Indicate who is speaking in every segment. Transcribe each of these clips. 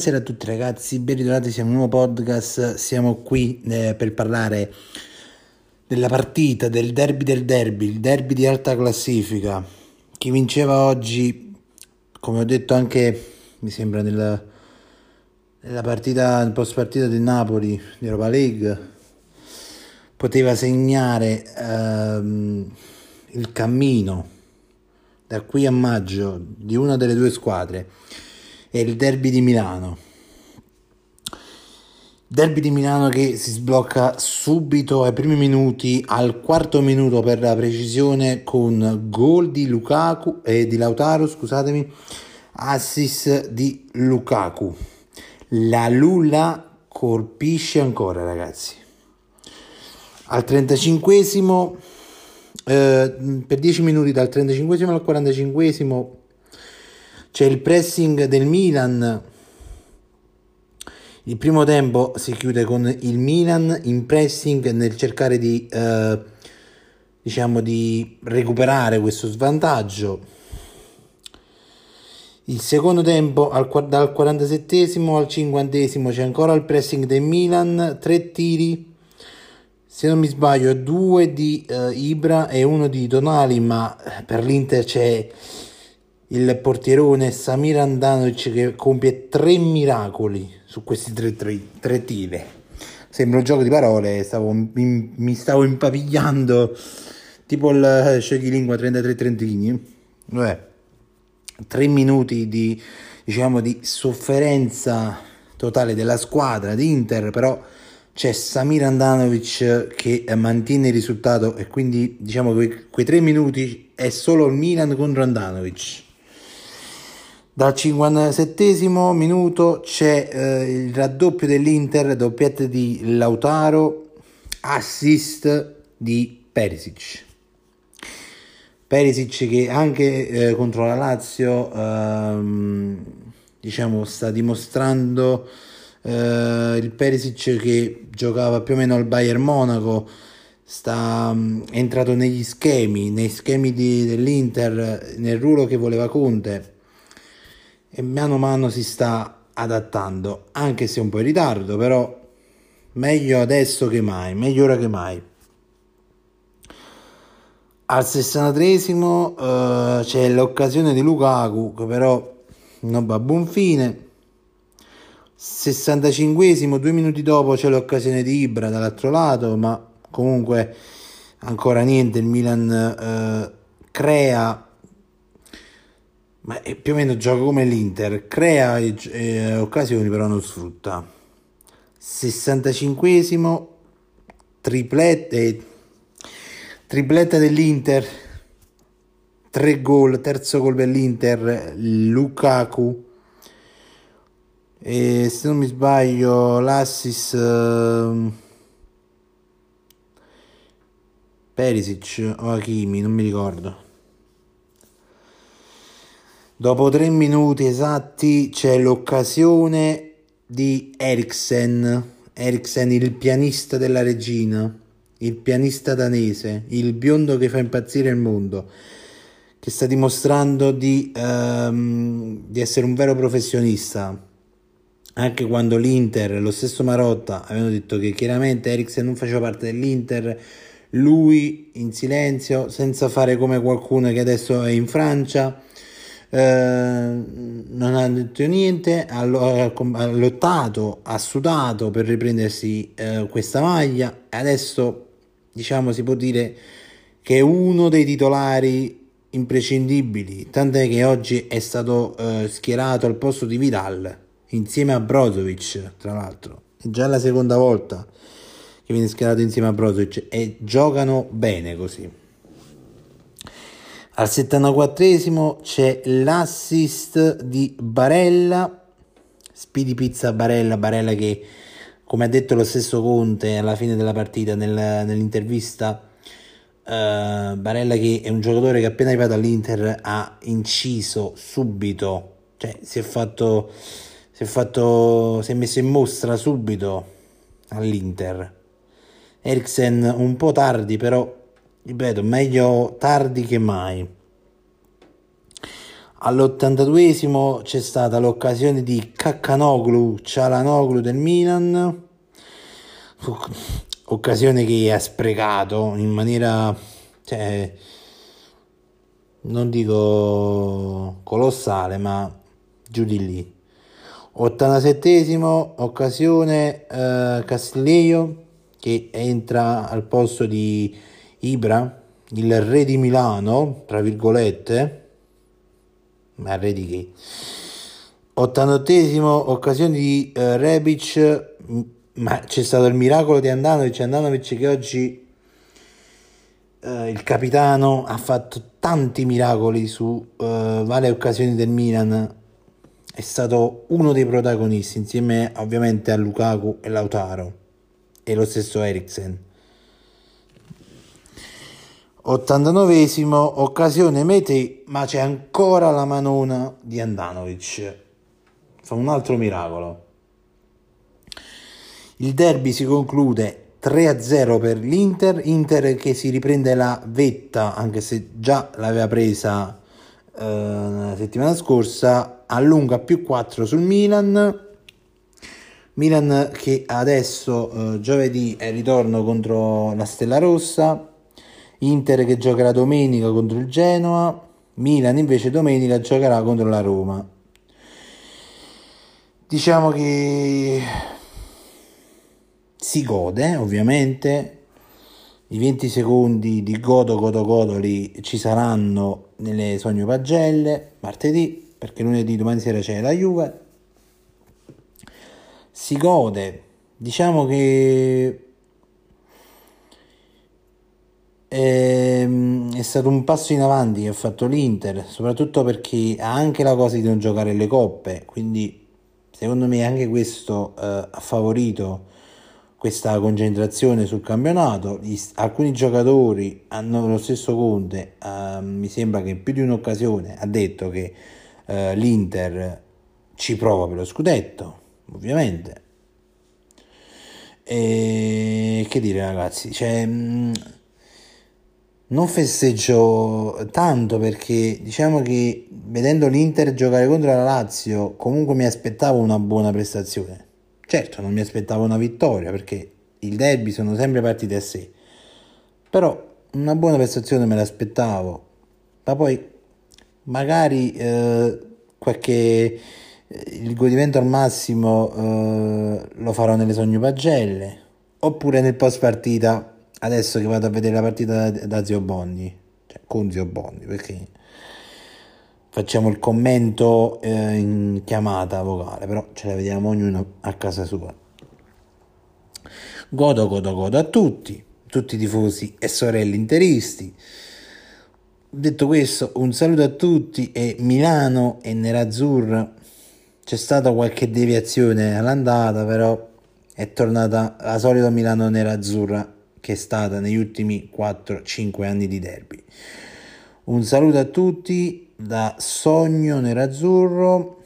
Speaker 1: Buonasera a tutti ragazzi, ben ritrovati, siamo un nuovo podcast, siamo qui eh, per parlare della partita, del derby del derby, il derby di alta classifica. Chi vinceva oggi, come ho detto anche, mi sembra, nella, nella partita, post partita del Napoli di Europa League, poteva segnare ehm, il cammino da qui a maggio di una delle due squadre è il derby di Milano. Derby di Milano che si sblocca subito ai primi minuti, al quarto minuto per la precisione, con gol di Lukaku e eh, di Lautaro, scusatemi, assist di Lukaku. La Lula colpisce ancora, ragazzi. Al 35 eh, per 10 minuti dal 35 al 45 c'è il pressing del Milan. Il primo tempo si chiude con il Milan in pressing nel cercare di, eh, diciamo, di recuperare questo svantaggio. Il secondo tempo al, dal 47 al 50 c'è ancora il pressing del Milan, tre tiri, se non mi sbaglio due di uh, Ibra e uno di Donali, ma per l'Inter c'è il portierone Samir Andanovic che compie tre miracoli su questi tre, tre, tre tire. Sembra un gioco di parole, stavo, mi, mi, stavo impavigliando tipo il eh, scioglilingua 33 Trentini. Beh, tre minuti di, diciamo, di sofferenza totale della squadra di Inter, però c'è Samir Andanovic che mantiene il risultato e quindi diciamo che quei tre minuti è solo il Milan contro Andanovic dal 57 minuto c'è eh, il raddoppio dell'Inter, doppietta di Lautaro, assist di Perisic. Perisic che anche eh, contro la Lazio ehm, diciamo sta dimostrando eh, il Perisic che giocava più o meno al Bayern Monaco sta è entrato negli schemi, nei schemi di, dell'Inter, nel ruolo che voleva Conte e mano a mano si sta adattando, anche se un po' in ritardo, però meglio adesso che mai, meglio ora che mai. Al 63esimo uh, c'è l'occasione di Lukaku che però non va a buon fine. 65esimo, due minuti dopo c'è l'occasione di Ibra dall'altro lato, ma comunque ancora niente, il Milan uh, crea ma è più o meno gioca come l'Inter, crea eh, occasioni però non sfrutta. 65esimo, tripletta, eh, tripletta dell'Inter, tre gol, terzo gol dell'Inter, Lukaku. E se non mi sbaglio l'assist eh, Perisic o Hakimi, non mi ricordo. Dopo tre minuti esatti c'è l'occasione di Eriksen, Eriksen il pianista della regina, il pianista danese, il biondo che fa impazzire il mondo, che sta dimostrando di, um, di essere un vero professionista. Anche quando l'Inter, lo stesso Marotta, avevano detto che chiaramente Eriksen non faceva parte dell'Inter, lui in silenzio, senza fare come qualcuno che adesso è in Francia, non ha detto niente, ha, ha, lottato, ha sudato per riprendersi eh, questa maglia e adesso diciamo si può dire che è uno dei titolari imprescindibili, tant'è che oggi è stato eh, schierato al posto di Vidal insieme a Brozovic, tra l'altro, è già la seconda volta che viene schierato insieme a Brozovic e giocano bene così. Al 74esimo c'è l'assist di Barella, Speedy Pizza Barella, Barella che come ha detto lo stesso Conte alla fine della partita nel, nell'intervista, uh, Barella che è un giocatore che appena arrivato all'Inter ha inciso subito, cioè si è fatto, si è, fatto, si è messo in mostra subito all'Inter. Eriksen un po' tardi però ripeto, meglio tardi che mai. All'82esimo c'è stata l'occasione di Caccanoglu, Cialanoglu del Milan, occasione che ha sprecato in maniera, cioè, non dico colossale, ma giù di lì. 87esimo occasione eh, Castiglio che entra al posto di Ibra, il re di Milano, tra virgolette, ma re di che? 88esimo occasione di uh, Rebic, ma c'è stato il miracolo di Andanovic, Andanovic che oggi uh, il capitano ha fatto tanti miracoli su uh, varie occasioni del Milan, è stato uno dei protagonisti insieme ovviamente a Lukaku e Lautaro e lo stesso Eriksen. 89esimo occasione Mete, ma c'è ancora la manona di Andanovic. Fa un altro miracolo. Il derby si conclude 3-0 per l'Inter, Inter che si riprende la vetta, anche se già l'aveva presa eh, la settimana scorsa, allunga più 4 sul Milan. Milan che adesso eh, giovedì è ritorno contro la Stella Rossa Inter che giocherà domenica contro il Genoa, Milan invece domenica giocherà contro la Roma. Diciamo che si gode, ovviamente. I 20 secondi di godo godo godoli ci saranno nelle sogno pagelle martedì, perché lunedì domani sera c'è la Juve. Si gode, diciamo che Ehm, è stato un passo in avanti che ha fatto l'Inter, soprattutto perché ha anche la cosa di non giocare le coppe, quindi secondo me anche questo eh, ha favorito questa concentrazione sul campionato. Gli, alcuni giocatori hanno lo stesso Conte, eh, mi sembra che in più di un'occasione ha detto che eh, l'Inter ci prova per lo scudetto, ovviamente. E che dire ragazzi, cioè, mh, non festeggio tanto perché diciamo che vedendo l'Inter giocare contro la Lazio comunque mi aspettavo una buona prestazione. Certo, non mi aspettavo una vittoria perché il derby sono sempre partite a sé. Però una buona prestazione me l'aspettavo. Ma poi magari eh, qualche eh, il godimento al massimo eh, lo farò nelle sogno pagelle oppure nel post partita adesso che vado a vedere la partita da, da Zio Bonni, cioè con Zio Bonni, perché facciamo il commento eh, in chiamata vocale, però ce la vediamo ognuno a casa sua. Godo, godo, godo a tutti, tutti i tifosi e sorelle interisti. Detto questo, un saluto a tutti e Milano e Nerazzurra. C'è stata qualche deviazione all'andata, però è tornata la solita Milano Nerazzurra che è stata negli ultimi 4-5 anni di derby. Un saluto a tutti da Sogno Nerazzurro.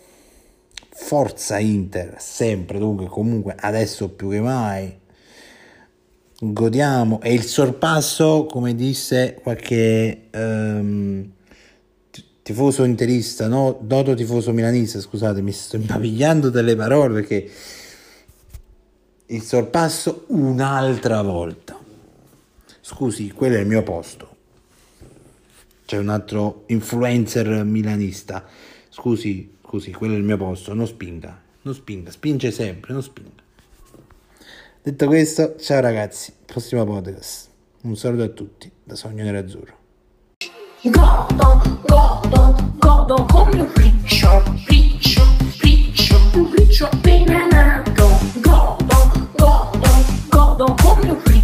Speaker 1: Forza Inter, sempre, dunque, comunque adesso più che mai. Godiamo. E il sorpasso, come disse qualche um, tifoso interista, no? noto tifoso milanista, scusate, mi sto impavigliando delle parole perché il sorpasso un'altra volta. Scusi, quello è il mio posto. C'è un altro influencer milanista. Scusi, scusi, quello è il mio posto. Non spinga, non spinga, spinge sempre, non spinga. Detto questo, ciao ragazzi, prossimo podcast. Un saluto a tutti da Sogno Nerazzurro. Godo, godo, godo come un riccio, riccio, riccio, un riccio appena nato. Godo, godo, godo come un riccio.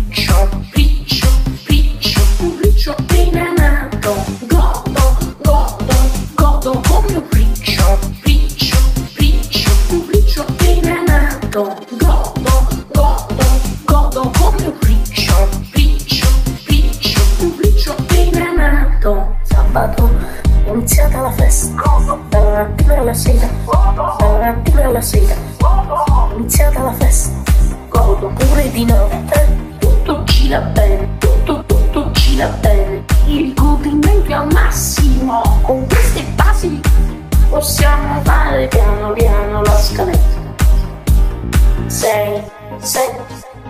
Speaker 1: Mattina alla sera, dalla mattina alla sera, iniziata la festa, godo pure di notte, tutto gira bene, tutto, tutto gira bene, il godimento è al massimo.
Speaker 2: con queste basi possiamo fare piano piano la scaletta. 6 7